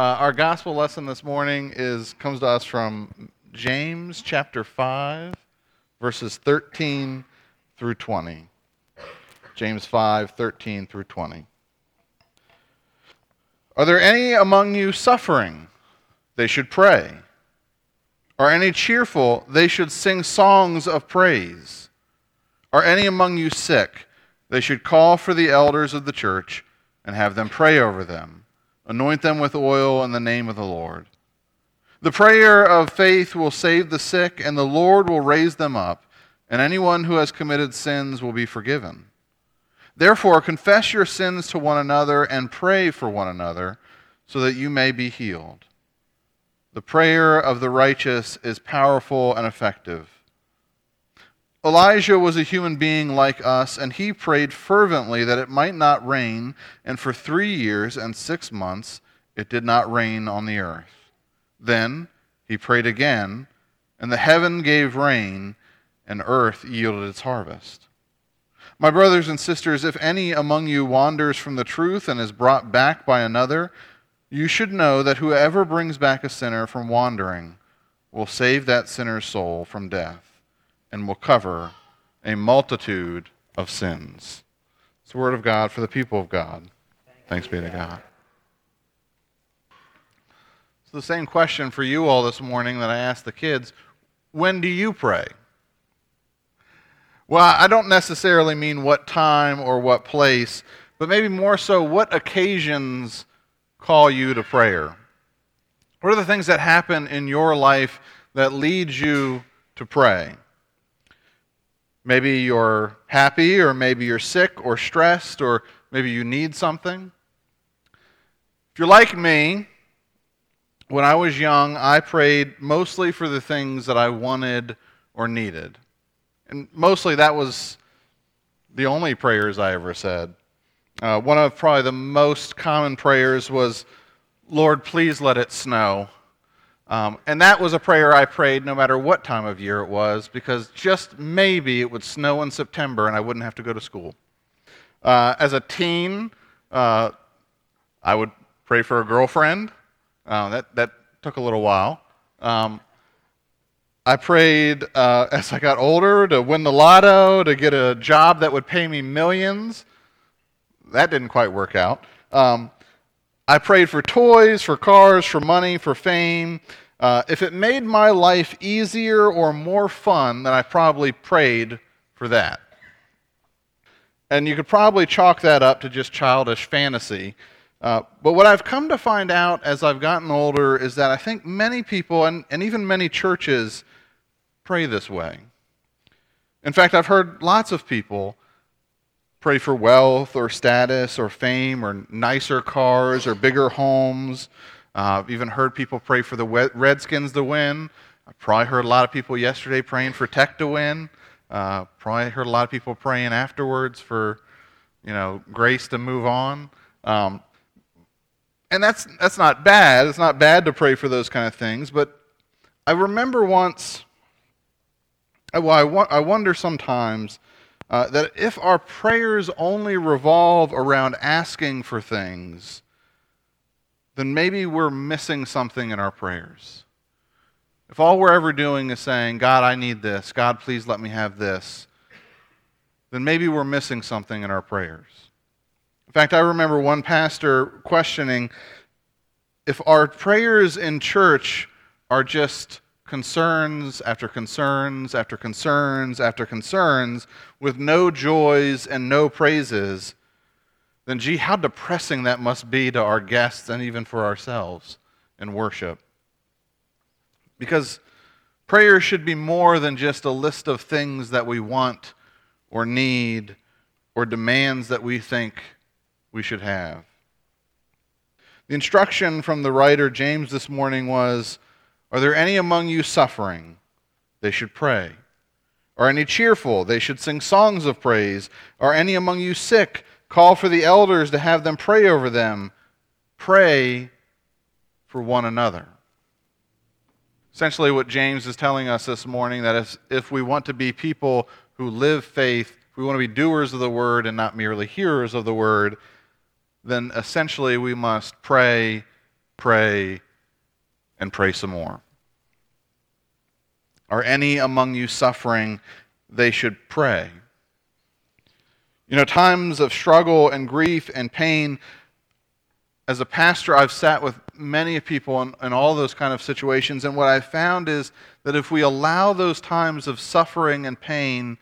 Uh, our gospel lesson this morning is comes to us from James chapter 5, verses 13 through 20. James 5, 13 through 20. Are there any among you suffering? They should pray. Are any cheerful? They should sing songs of praise. Are any among you sick? They should call for the elders of the church and have them pray over them. Anoint them with oil in the name of the Lord. The prayer of faith will save the sick, and the Lord will raise them up, and anyone who has committed sins will be forgiven. Therefore, confess your sins to one another and pray for one another so that you may be healed. The prayer of the righteous is powerful and effective. Elijah was a human being like us, and he prayed fervently that it might not rain, and for three years and six months it did not rain on the earth. Then he prayed again, and the heaven gave rain, and earth yielded its harvest. My brothers and sisters, if any among you wanders from the truth and is brought back by another, you should know that whoever brings back a sinner from wandering will save that sinner's soul from death and will cover a multitude of sins. It's the word of God for the people of God. Thanks be to God. So, the same question for you all this morning that I asked the kids when do you pray? Well, I don't necessarily mean what time or what place, but maybe more so what occasions call you to prayer. What are the things that happen in your life that lead you to pray? Maybe you're happy, or maybe you're sick or stressed, or maybe you need something. If you're like me, when I was young, I prayed mostly for the things that I wanted or needed. And mostly that was the only prayers I ever said. Uh, one of probably the most common prayers was, Lord, please let it snow. Um, and that was a prayer I prayed no matter what time of year it was, because just maybe it would snow in September and I wouldn't have to go to school. Uh, as a teen, uh, I would pray for a girlfriend. Uh, that, that took a little while. Um, I prayed uh, as I got older to win the lotto, to get a job that would pay me millions. That didn't quite work out. Um, I prayed for toys, for cars, for money, for fame. Uh, if it made my life easier or more fun, then I probably prayed for that. And you could probably chalk that up to just childish fantasy. Uh, but what I've come to find out as I've gotten older is that I think many people, and, and even many churches, pray this way. In fact, I've heard lots of people pray for wealth or status or fame or nicer cars or bigger homes. Uh, I've even heard people pray for the Redskins to win. I probably heard a lot of people yesterday praying for Tech to win. Uh, probably heard a lot of people praying afterwards for, you know, grace to move on. Um, and that's that's not bad. It's not bad to pray for those kind of things. But I remember once well, I, wa- I wonder sometimes uh, that if our prayers only revolve around asking for things, then maybe we're missing something in our prayers. If all we're ever doing is saying, God, I need this, God, please let me have this, then maybe we're missing something in our prayers. In fact, I remember one pastor questioning if our prayers in church are just concerns after concerns after concerns after concerns with no joys and no praises, then gee, how depressing that must be to our guests and even for ourselves in worship. Because prayer should be more than just a list of things that we want or need or demands that we think we should have. The instruction from the writer James this morning was are there any among you suffering? They should pray. Are any cheerful? They should sing songs of praise. Are any among you sick? Call for the elders to have them pray over them. Pray for one another. Essentially, what James is telling us this morning that if, if we want to be people who live faith, if we want to be doers of the word and not merely hearers of the word, then essentially we must pray pray, and pray some more. Are any among you suffering? They should pray. You know, times of struggle and grief and pain, as a pastor, I've sat with many people in, in, all those kind of situations, and what I've found is that if we allow those times of suffering and pain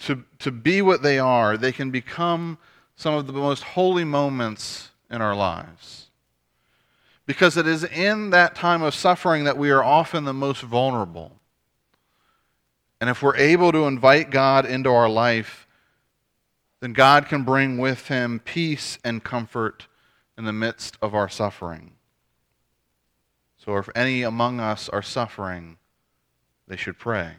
to, to be what they are, they can become some of the most holy moments in our lives. Because it is in that time of suffering that we are often the most vulnerable. And if we're able to invite God into our life, then God can bring with him peace and comfort in the midst of our suffering. So if any among us are suffering, they should pray.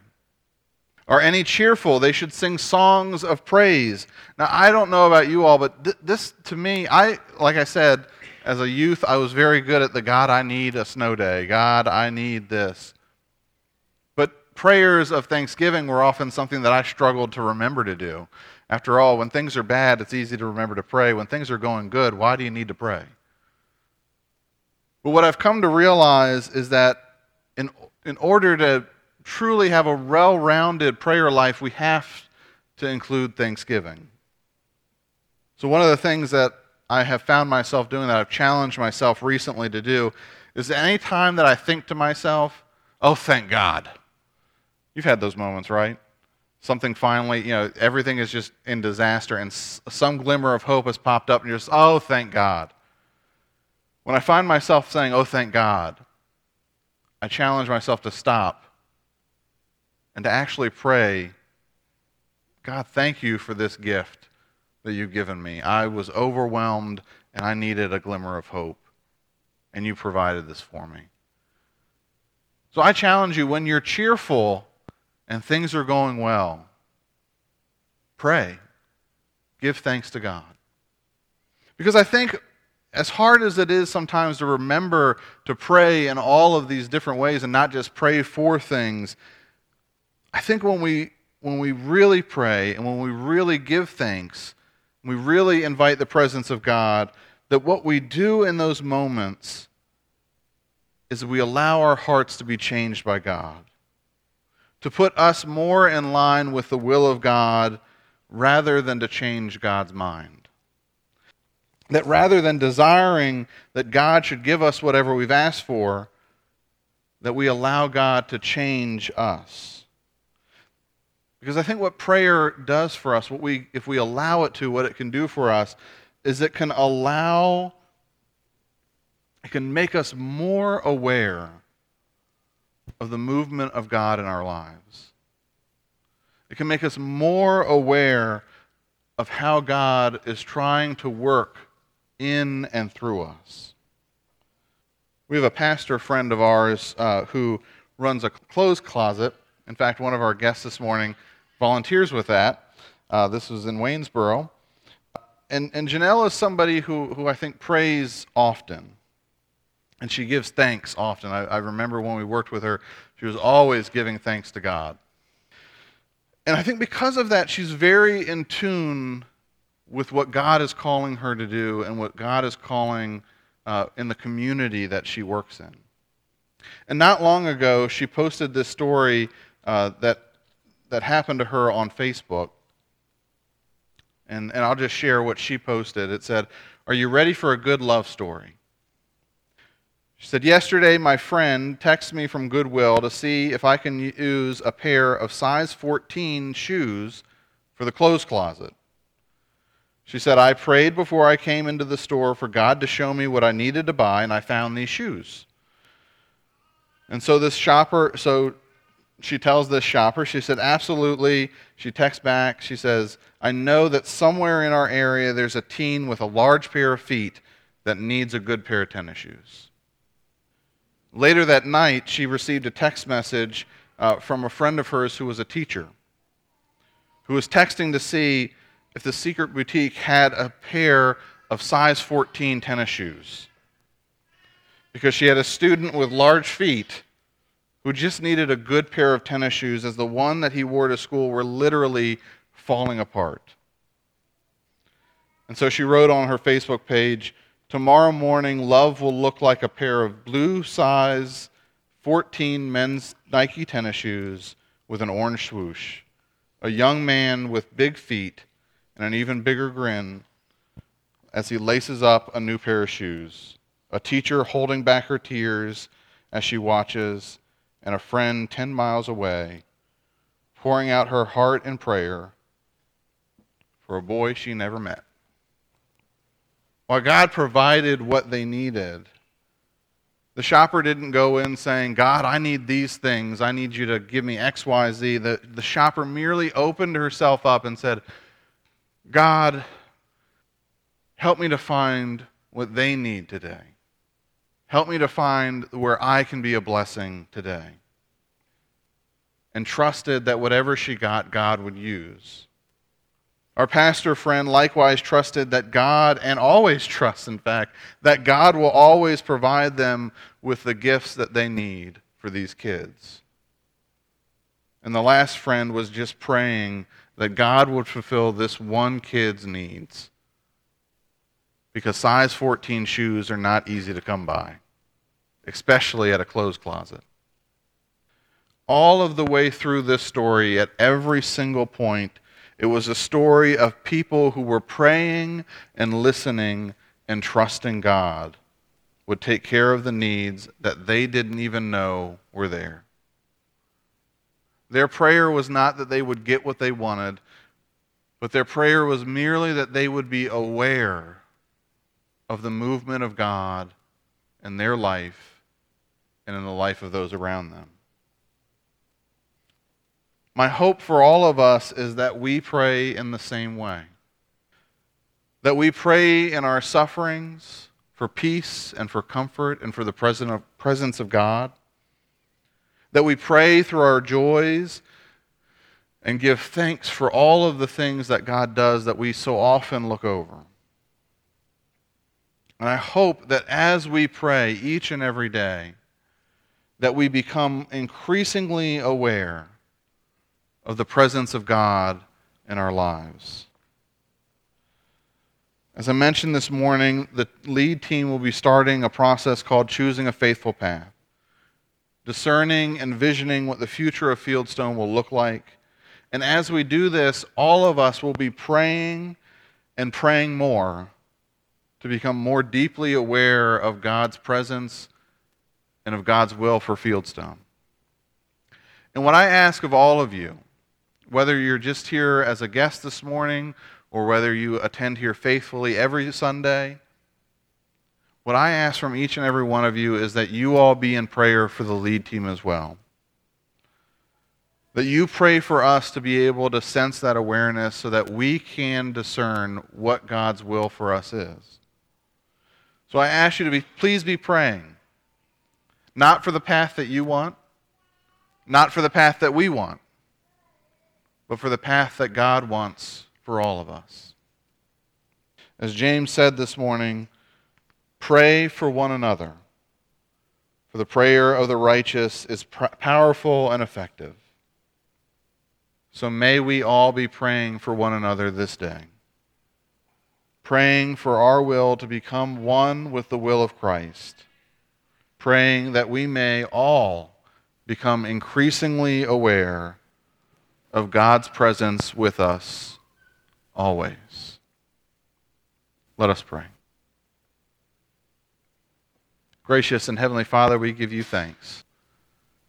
Are any cheerful? They should sing songs of praise. Now, I don't know about you all, but th- this to me, I like I said, as a youth, I was very good at the God, I need a snow day. God, I need this. But prayers of thanksgiving were often something that I struggled to remember to do. After all, when things are bad, it's easy to remember to pray. When things are going good, why do you need to pray? But what I've come to realize is that in, in order to truly have a well rounded prayer life, we have to include thanksgiving. So, one of the things that I have found myself doing that I've challenged myself recently to do is any time that I think to myself, oh, thank God. You've had those moments, right? Something finally, you know, everything is just in disaster, and some glimmer of hope has popped up, and you're just, oh, thank God. When I find myself saying, oh, thank God, I challenge myself to stop and to actually pray, God, thank you for this gift that you've given me. I was overwhelmed and I needed a glimmer of hope, and you provided this for me. So I challenge you when you're cheerful and things are going well, pray. Give thanks to God. Because I think, as hard as it is sometimes to remember to pray in all of these different ways and not just pray for things, I think when we, when we really pray and when we really give thanks, we really invite the presence of God, that what we do in those moments is we allow our hearts to be changed by God, to put us more in line with the will of God rather than to change God's mind. That rather than desiring that God should give us whatever we've asked for, that we allow God to change us. Because I think what prayer does for us, what we, if we allow it to, what it can do for us, is it can allow, it can make us more aware of the movement of God in our lives. It can make us more aware of how God is trying to work in and through us. We have a pastor friend of ours uh, who runs a clothes closet. In fact, one of our guests this morning volunteers with that. Uh, this was in Waynesboro. And, and Janelle is somebody who, who I think prays often. And she gives thanks often. I, I remember when we worked with her, she was always giving thanks to God. And I think because of that, she's very in tune with what God is calling her to do and what God is calling uh, in the community that she works in. And not long ago, she posted this story uh, that that happened to her on Facebook. And, and I'll just share what she posted. It said, Are you ready for a good love story? She said, Yesterday, my friend texted me from Goodwill to see if I can use a pair of size 14 shoes for the clothes closet. She said, I prayed before I came into the store for God to show me what I needed to buy, and I found these shoes. And so this shopper, so she tells this shopper, she said, absolutely. She texts back, she says, I know that somewhere in our area there's a teen with a large pair of feet that needs a good pair of tennis shoes. Later that night, she received a text message uh, from a friend of hers who was a teacher, who was texting to see if the secret boutique had a pair of size 14 tennis shoes. Because she had a student with large feet who just needed a good pair of tennis shoes as the one that he wore to school were literally falling apart. And so she wrote on her Facebook page, Tomorrow morning, love will look like a pair of blue size 14 men's Nike tennis shoes with an orange swoosh. A young man with big feet and an even bigger grin as he laces up a new pair of shoes. A teacher holding back her tears as she watches, and a friend 10 miles away pouring out her heart in prayer for a boy she never met. While God provided what they needed, the shopper didn't go in saying, God, I need these things. I need you to give me X, Y, Z. The, the shopper merely opened herself up and said, God, help me to find what they need today. Help me to find where I can be a blessing today and trusted that whatever she got, God would use. Our pastor friend likewise trusted that God, and always trusts, in fact, that God will always provide them with the gifts that they need for these kids. And the last friend was just praying that God would fulfill this one kid's needs. Because size 14 shoes are not easy to come by, especially at a clothes closet all of the way through this story, at every single point, it was a story of people who were praying and listening and trusting God would take care of the needs that they didn't even know were there. Their prayer was not that they would get what they wanted, but their prayer was merely that they would be aware of the movement of God in their life and in the life of those around them. My hope for all of us is that we pray in the same way. That we pray in our sufferings for peace and for comfort and for the presence of God. That we pray through our joys and give thanks for all of the things that God does that we so often look over. And I hope that as we pray each and every day, that we become increasingly aware of the presence of God in our lives. As I mentioned this morning, the lead team will be starting a process called Choosing a Faithful Path, discerning and visioning what the future of Fieldstone will look like. And as we do this, all of us will be praying and praying more to become more deeply aware of God's presence and of God's will for Fieldstone. And what I ask of all of you whether you're just here as a guest this morning or whether you attend here faithfully every Sunday, what I ask from each and every one of you is that you all be in prayer for the lead team as well. That you pray for us to be able to sense that awareness so that we can discern what God's will for us is. So I ask you to be, please be praying. Not for the path that you want, not for the path that we want, but for the path that God wants for all of us. As James said this morning, pray for one another, for the prayer of the righteous is pr- powerful and effective. So may we all be praying for one another this day, praying for our will to become one with the will of Christ, praying that we may all become increasingly aware of God's presence with us always. Let us pray. Gracious and Heavenly Father, we give you thanks.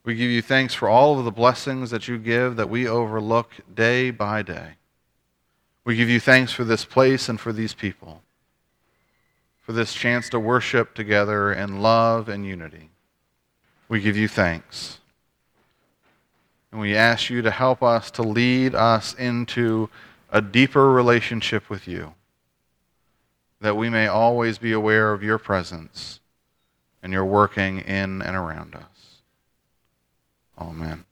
We give you thanks for all of the blessings that you give that we overlook day by day. We give you thanks for this place and for these people, for this chance to worship together in love and unity. We give you thanks. And we ask you to help us to lead us into a deeper relationship with you, that we may always be aware of your presence and your working in and around us. Amen.